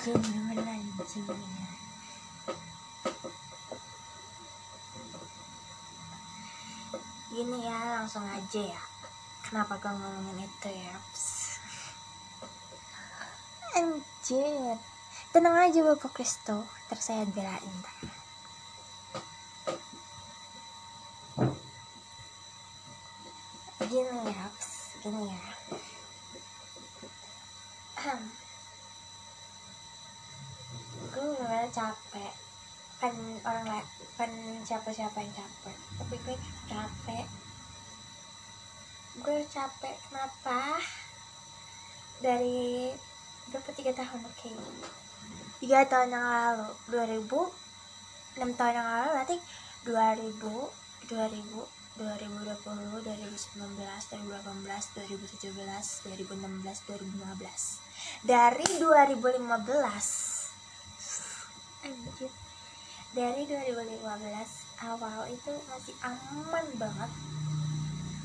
Gini anjing Gini ya langsung aja ya. Kenapa gue ngomongin itu ya. Anjir. Tenang aja Bapak Kristo Terus saya belain ntar. Gini ya Psst. Gini ya Ahem. gue bener capek kan orang lain kan siapa-siapa yang capek. Tapi gue capek. Gue capek kenapa? Dari berapa? Tiga tahun oke. Tiga tahun yang lalu. 2000 enam tahun yang lalu berarti 2000 2000 2020 2019 2018 2017 2016 2015 dari 2015 anjir dari 2015 awal itu masih aman banget.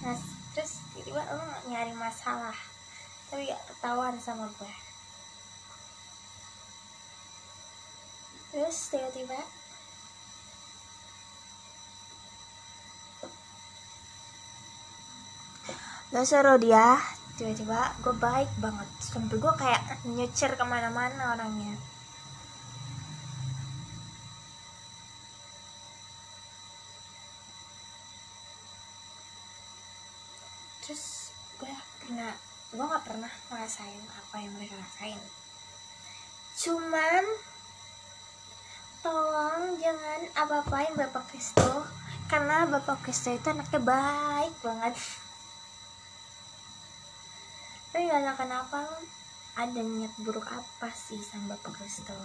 Nah terus tiba-tiba lo nyari masalah tapi gak ketahuan sama gue terus tiba-tiba Gak seru dia. Tiba-tiba gue baik banget. Sampai gue kayak nyecer ke mana-mana orangnya terus gue pernah gue nggak pernah ngerasain apa yang mereka rasain. Cuman tolong jangan apa-apain bapak Kristo karena bapak Kristo itu anaknya baik banget. Tapi gak tahu kenapa ada niat buruk apa sih sama bapak Kristo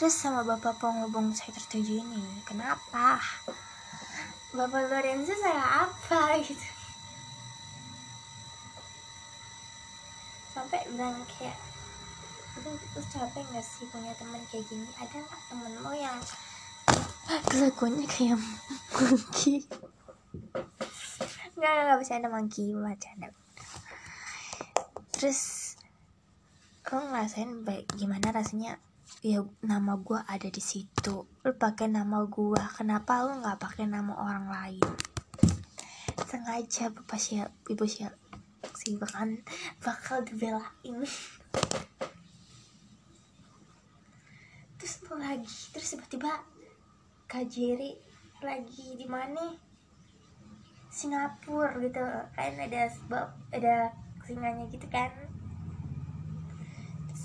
terus sama bapak penghubung saya tertuju ini kenapa? Bapak Lorenzo saya apa gitu. Sampai bilang kayak lu capek gak sih punya teman kayak gini? Ada nggak temen lo yang kelakuannya kayak monkey? Nggak nggak bisa ada monkey bercanda. Terus lo ngerasain baik gimana rasanya ya nama gue ada di situ. Lu pakai nama gue kenapa lu nggak pakai nama orang lain? Sengaja bapak siap ibu siap sih bahkan bakal dibelain. Terus lu lagi? Terus tiba-tiba kajiri lagi di mana? Singapura gitu. Kan ada sebab ada singanya gitu kan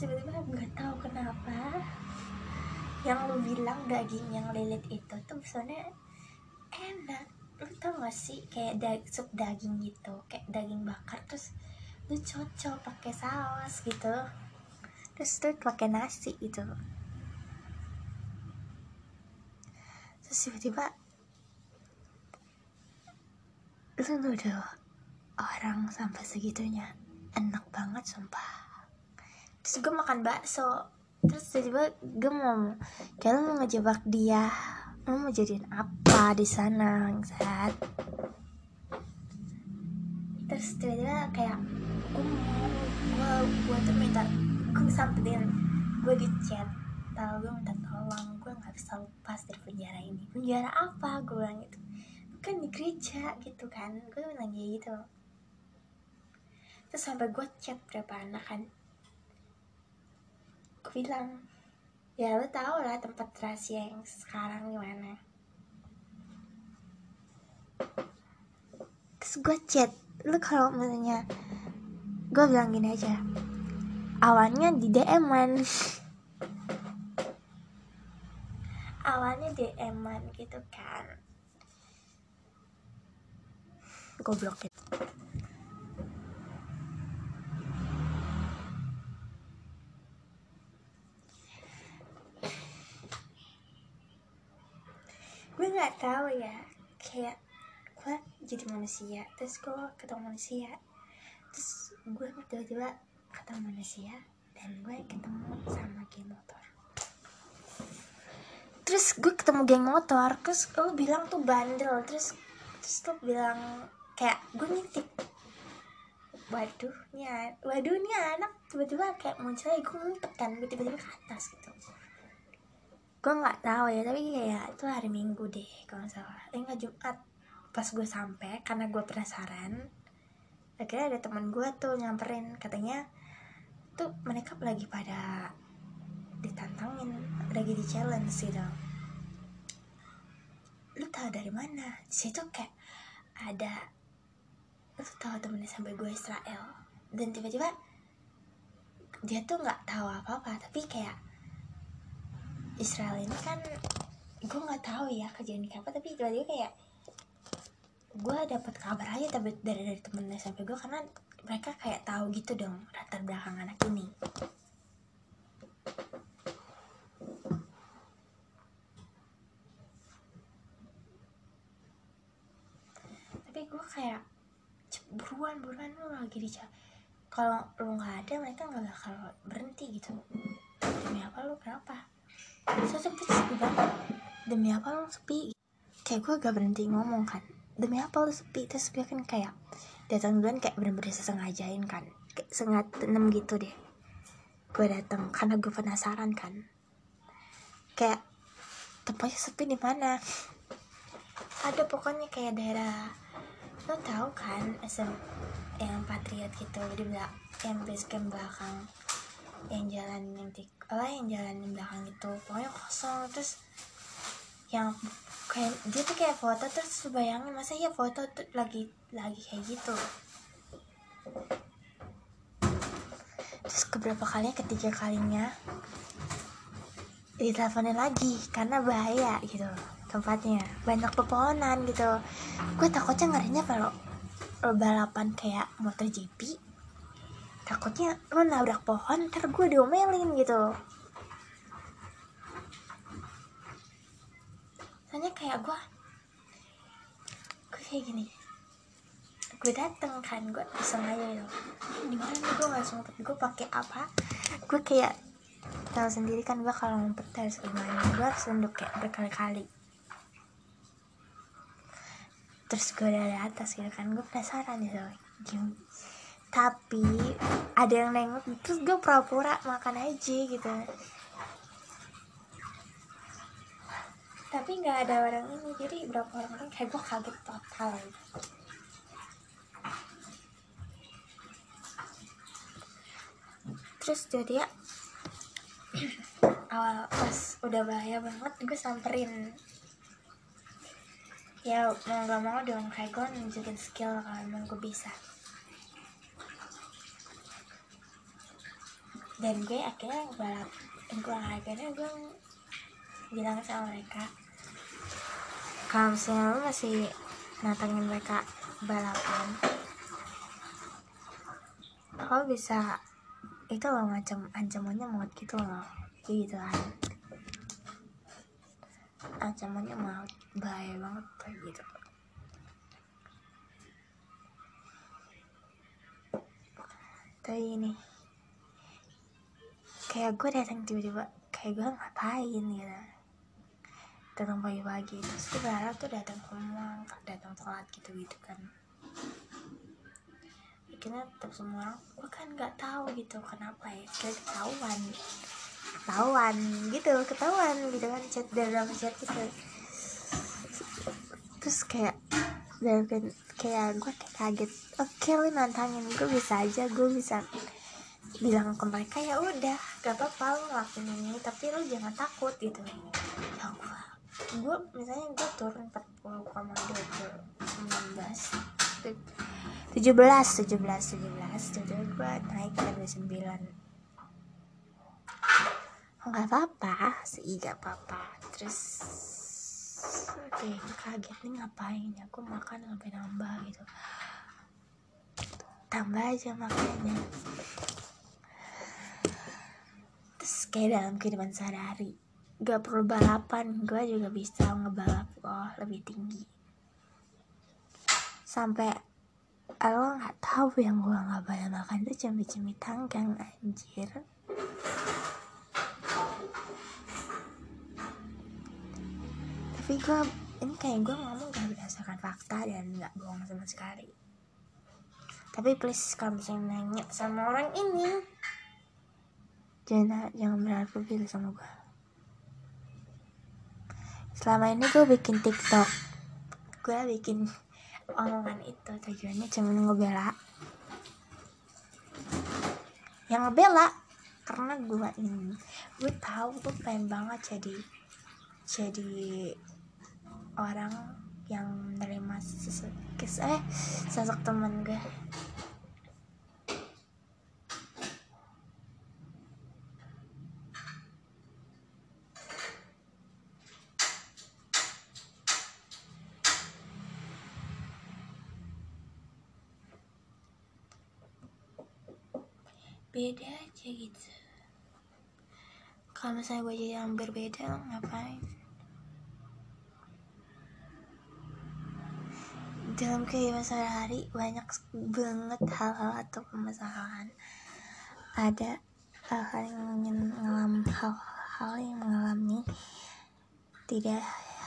tiba-tiba nggak tahu kenapa yang lu bilang daging yang lilit itu tuh sebenarnya enak. Lu tau gak sih kayak da sup daging gitu kayak daging bakar terus lu cocok pakai saus gitu. Terus tuh pakai nasi gitu. Terus tiba-tiba lu nuduh orang sampai segitunya. Enak banget sumpah terus gue makan bakso. Terus tiba-tiba gue mau kayak mau ngejebak dia. Lu mau jadiin apa di sana saat terus tiba-tiba kayak gue mau gue tuh minta gue samperin. Gue di chat. Tau gue minta tolong. Gue nggak bisa lepas dari penjara ini. Penjara apa? Gue bilang gitu. Kan di gereja gitu kan. Gue bilang gitu. Terus sampai gue chat berapa anak kan gue bilang ya lo tau lah tempat rahasia yang sekarang gimana terus gue chat lu kalau misalnya gue bilang gini aja awalnya di DM-an awalnya DM-an gitu kan. Goblok. gitu nggak tahu ya. Kayak gue jadi manusia terus gue ketemu manusia terus gue tiba-tiba ketemu manusia dan gue ketemu sama geng motor. Terus gue ketemu geng motor terus lo bilang tuh bandel terus terus lo bilang kayak gue ngintip. Waduh nih waduh nih anak tiba-tiba kayak muncul gue ngumpet kan? Gue tiba-tiba ke atas gitu gue nggak tahu ya tapi kayak itu hari minggu deh kalau nggak salah. Eh nggak jumat. Pas gue sampai karena gue penasaran akhirnya ada teman gue tuh nyamperin. Katanya tuh mereka lagi pada ditantangin lagi di challenge gitu. Lu tahu dari mana? Situ kayak ada lu tahu temennya sampai gue Israel. Dan tiba-tiba dia tuh nggak tahu apa-apa tapi kayak Israel ini kan gue nggak tahu ya kejadian kayak apa tapi tiba-tiba kayak gue dapat kabar aja tapi dari dari temennya sampai gue karena mereka kayak tahu gitu dong latar belakang anak ini. Tapi gue kayak "Cep, buruan buruan lu lagi di kalau lu nggak ada mereka nggak bakal berhenti gitu. Demi apa lu kenapa saya sempet sepi banget. Demi apa lu sepi? Kayak gue gak berhenti ngomong kan. Demi apa lu sepi? Terus dia kan kayak datang duluan kayak bener-bener sengajain kan. Kayak sengat enam gitu deh. Gue datang karena gue penasaran kan. Kayak tempatnya sepi di mana? Ada pokoknya kayak daerah lo tahu kan SM yang patriot gitu di belakang yang base belakang yang jalan yang tik apa yang jalan di belakang itu. Pokoknya kosong terus yang kayak dia tuh kayak foto terus bayangin masa ya foto tuh lagi lagi kayak gitu? Terus keberapa kalinya? Ketiga kalinya diteleponin lagi karena bahaya gitu tempatnya. Banyak pepohonan gitu. Gue takutnya ngerinya kalau balapan kayak motor GP takutnya lo nabrak pohon ntar gue diomelin gitu. Soalnya kayak gue gue kayak gini. Gue dateng kan gue iseng aja gitu. Di mana nih gue langsung ngumpet gue pakai apa? Gue kayak tahu sendiri kan gue kalau ngumpet harus gimana. Gue harus nunduk kayak berkali-kali. Terus gue dari atas gitu kan gue penasaran gitu. Gim- tapi ada yang nengok terus gue pura-pura makan aja gitu. Tapi nggak ada orang ini jadi berapa orang kayak gue kaget total terus jadi ya awal pas udah bahaya banget gue samperin. Ya mau gak mau dong kayak gue nunjukin skill kalau emang gue bisa dan gue akhirnya balap gue akhirnya gue bilang sama mereka kalau misalnya lu masih nantangin mereka balapan kau bisa itu loh macam ancamannya maut gitu loh gitu kan. Ancamannya maut bahaya banget kayak gitu. Tapi ini kayak gue datang tiba-tiba kayak gue ngapain gitu. Datang pagi-pagi terus gue berharap tuh datang nggak datang telat gitu gitu kan. Akhirnya tetap semua orang gue kan nggak tahu gitu kenapa ya kayak ketahuan ketahuan gitu ketahuan gitu kan chat dalam chat gitu. Terus kayak dan kayak gue kayak kaget oke lu nantangin gue bisa aja gue bisa bilang ke mereka ya udah gak apa-apa lu ngelakuin ini tapi lu jangan takut gitu. Ya gue gue misalnya gue turun 40,2 ke 19 17 17 17 jadi gue naik ke 29 nggak apa-apa sih nggak apa-apa. Terus kayak kaget nih ngapain ya? Aku makan sampai nambah gitu. Tambah aja makannya. terus kayak dalam kehidupan sehari-hari. Gak perlu balapan gue juga bisa ngebalap loh lebih tinggi. Sampai lo nggak tahu yang gue nggak boleh makan itu cumi-cumi tanggang anjir. Tapi gue ini kayak gue ngomong gak berdasarkan fakta dan nggak bohong sama sekali. Tapi please kalau misalnya nanya sama orang ini jangan jangan berharap gitu sama gue selama ini gue bikin tiktok. Gue bikin omongan itu tujuannya cuma ngebela. Yang ngebela karena gue ini gue tahu gue pengen banget jadi jadi orang yang menerima sosok eh sosok teman gue beda aja gitu. Kalau misalnya gue jadi yang berbeda ngapain? Dalam kehidupan sehari-hari banyak banget hal-hal atau permasalahan. Ada hal-hal yang mengalami hal-hal yang mengalami tidak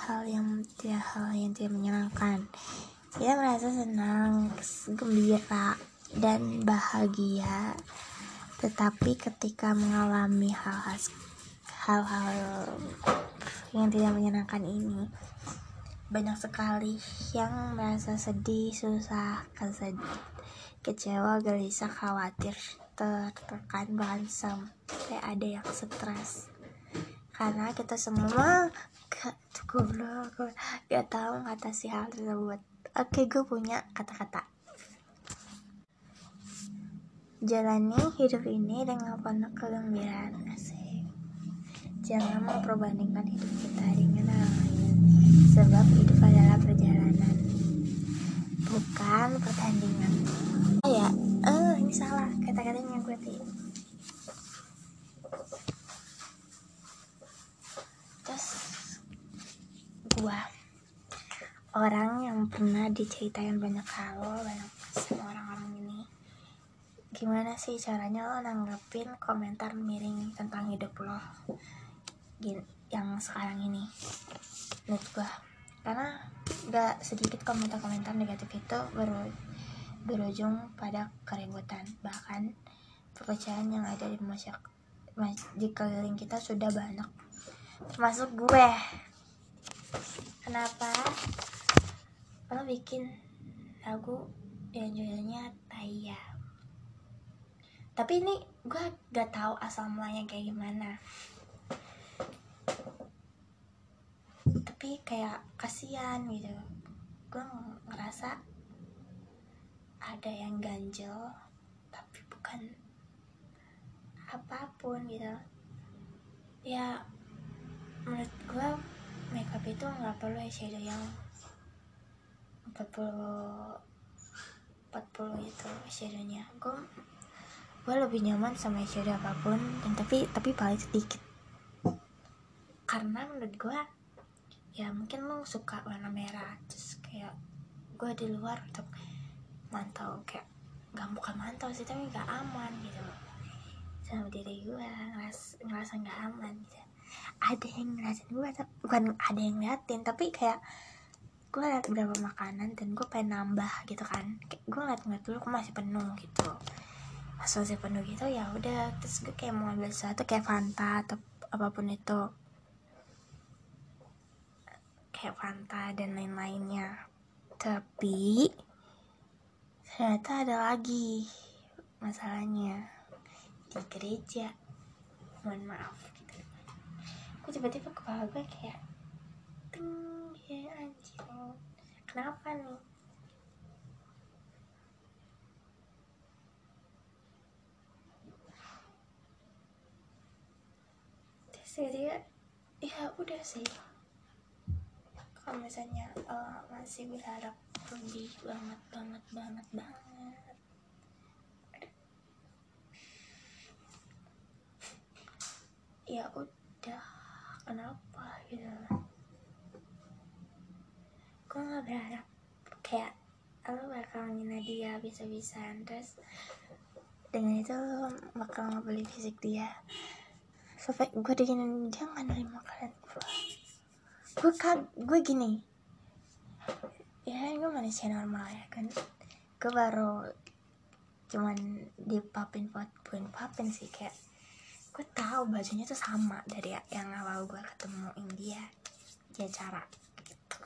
hal yang tidak hal yang tidak menyenangkan. Dia merasa senang gembira dan bahagia tetapi ketika mengalami hal-hal hal-hal yang tidak menyenangkan ini banyak sekali yang merasa sedih, susah, kesedih, kecewa, gelisah, khawatir, tertekan, bahkan sampai ada yang stres. Karena kita semua gak goblok, gak tahu si hal tersebut. Oke, gue punya kata-kata. Jalani hidup ini dengan penuh kegembiraan asik. Jangan memperbandingkan hidup kita dengan orang lain sebab hidup adalah perjalanan bukan pertandingan. Oh ya? Eh ini salah kata-katanya gue tadi terus gue orang yang pernah diceritain banyak hal banyak sama orang-orang gimana sih caranya lo nanggepin komentar miring tentang hidup lo yang sekarang ini? Menurut gue karena gak sedikit komentar-komentar negatif itu ber berujung pada keributan. Bahkan perpecahan yang ada di masyarakat di keliling kita sudah banyak. Termasuk gue. Kenapa lo bikin lagu yang judulnya Taya tapi ini gue gak tahu asal mulanya kayak gimana. Tapi kayak kasihan gitu. Gue ngerasa ada yang ganjel tapi bukan apa pun gitu. Ya menurut gue makeup itu nggak perlu eyeshadow yang 40 40 itu shadownya. Gue gue lebih nyaman sama eyeshadow apa pun dan tapi tapi paling sedikit. Karena menurut gue ya mungkin lo suka warna merah terus kayak gue di luar untuk mantau kayak gak bukan mantau sih tapi gak aman gitu sama diri gue ngeras, ngerasa gak aman gitu. Ada yang ngeliatin gue bukan ada yang ngeliatin tapi kayak gue liat beberapa makanan dan gue pengen nambah gitu kan. Kayak gue ngeliat-ngeliat dulu gue masih penuh gitu pas masih penuh gitu ya udah. Terus gue kayak mau ambil sesuatu kayak Fanta atau apa pun itu. Kayak Fanta dan lain-lainnya. Tapi ternyata ada lagi masalahnya. Di gereja. Mohon maaf. Gitu aku tiba-tiba kepala gue kayak ting ya anjir kenapa nih terus dia ya udah sih. Kalau misalnya uh, masih berharap lebih banget banget banget banget. Ya udah kenapa gitu gue gak berharap kayak lo bakal ngina dia bisa-bisaan terus dengan itu lo bakal ngebeli fisik dia sampai gue diginin dia nggak nerima kalian gue kag gue gini. Ya gue manusia normal ya kan. Gue baru cuman dipapin buat papin sih kayak gue tahu bajunya tuh sama dari yang awal gue ketemu India dia cara gitu.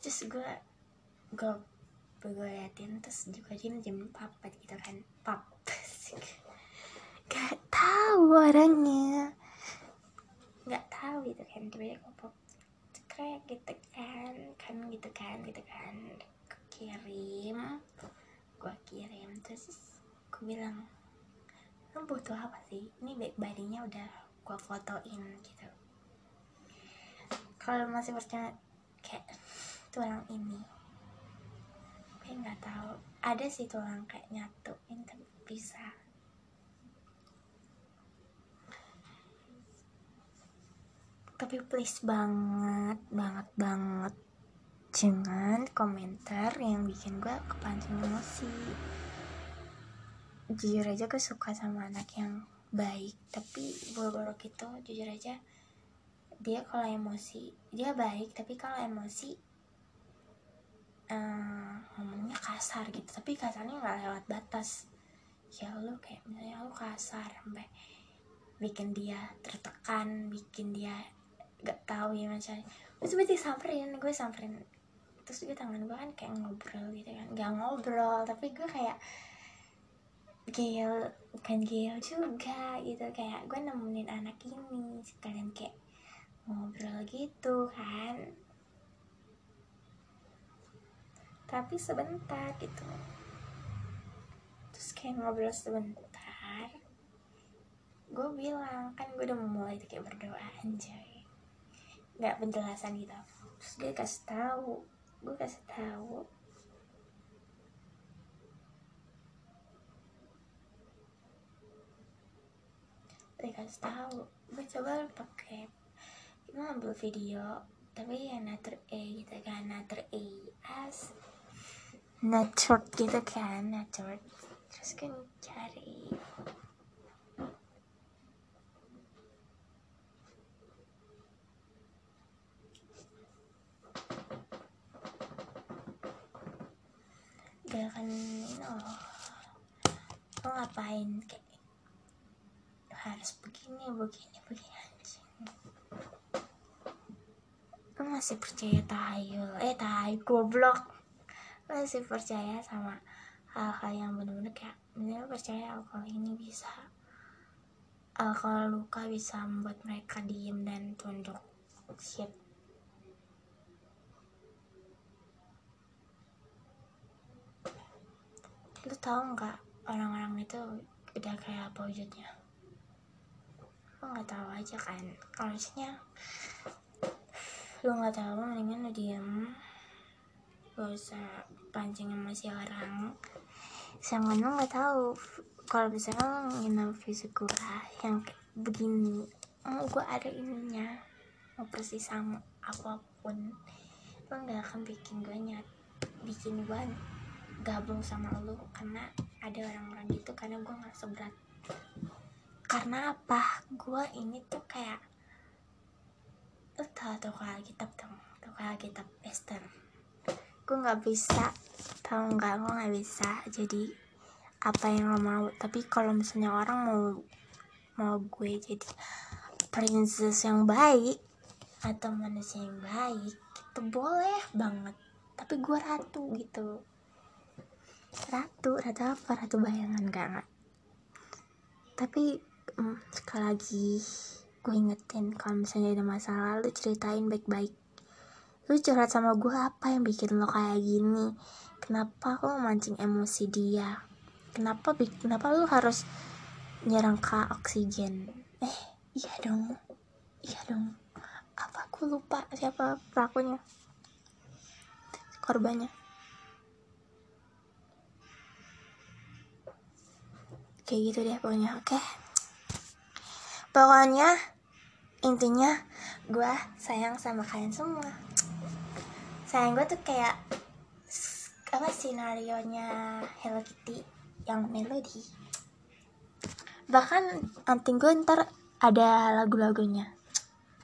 Terus gue gue gue liatin terus juga dia jam papat gitu kan. Pap gak tahu orangnya. Nggak tahu gitu kan tiba-tiba pop kayak gitu kan kan gitu kan gitu kan. Kirim gue kirim. Terus gue bilang lo butuh apa sih? Ini baik badinya udah gue fotoin gitu. Kalau masih percaya kayak tulang ini gue nggak tahu. Ada sih tulang kayak nyatuin tapi bisa. Tapi please banget banget banget. Jangan komentar yang bikin gue kepancing emosi. Jujur aja gue suka sama anak yang baik tapi boro-boro gitu jujur aja. Dia kalau emosi dia baik tapi kalau emosi uh, ngomongnya kasar gitu. Tapi kasarnya nggak lewat batas. Ya lu kayak misalnya lu kasar sampai bikin dia tertekan bikin dia gak tahu ya macam terus berarti samperin gue samperin. Terus gue tangan gue kan kayak ngobrol gitu kan. Gak ngobrol tapi gue kayak gel bukan gel juga gitu. Kayak gue nemenin anak ini sekalian kayak ngobrol gitu kan tapi sebentar gitu. Terus kayak ngobrol sebentar gue bilang kan gue udah mulai kayak berdoa anjay. Nggak penjelasan gitu. Terus dia kasih tahu gue kasih tahu. Dia kasih tahu gue coba pakai kita ngambil video tapi ya nature A gitu kan nature A as nature gitu kan nature terus kan cari gerakan oh. Lo ngapain? Kayak harus begini begini begini anjing lo masih percaya tayo? Eh tayo goblok. lo masih percaya sama hal-hal yang bener-bener kayak misalnya percaya alkohol ini bisa alkohol luka bisa membuat mereka diem dan tunduk. Shit. Lu tahu nggak orang-orang itu udah kayak apa wujudnya? Lu nggak tahu aja kan? Kalau misalnya lu nggak tahu mendingan lu diem gak usah pancing sama si orang. Sama lu nggak tahu. Kalau misalnya lu nginep fisik gue yang begini oh gue ada ininya mau persis sama apa pun lu nggak akan bikin gue nyat bikin gue gabung sama lu karena ada orang-orang gitu karena gue nggak seberat. Karena apa? Gue ini tuh kayak lu tau tuh kalau kitab dong tuh kalau kitab Esther gue nggak bisa. Tau nggak gue nggak bisa jadi apa yang lo mau. Tapi kalau misalnya orang mau mau gue jadi princess yang baik atau manusia yang baik itu boleh banget. Tapi gue ratu gitu. Ratu ratu apa? Ratu bayangan gak tapi um, sekali lagi gue ingetin kalau misalnya ada masalah lu ceritain baik-baik lu curhat sama gue apa yang bikin lo kayak gini? Kenapa lo mancing emosi dia? Kenapa kenapa lu harus nyerang ke oksigen? Eh iya dong. Iya dong. Apa aku lupa siapa pelakunya? Korbannya. Kayak gitu deh pokoknya oke? Okay? pokoknya intinya gue sayang sama kalian semua sayang gue tuh kayak apa skenario nya Hello Kitty yang melody bahkan anting gue ntar ada lagu-lagunya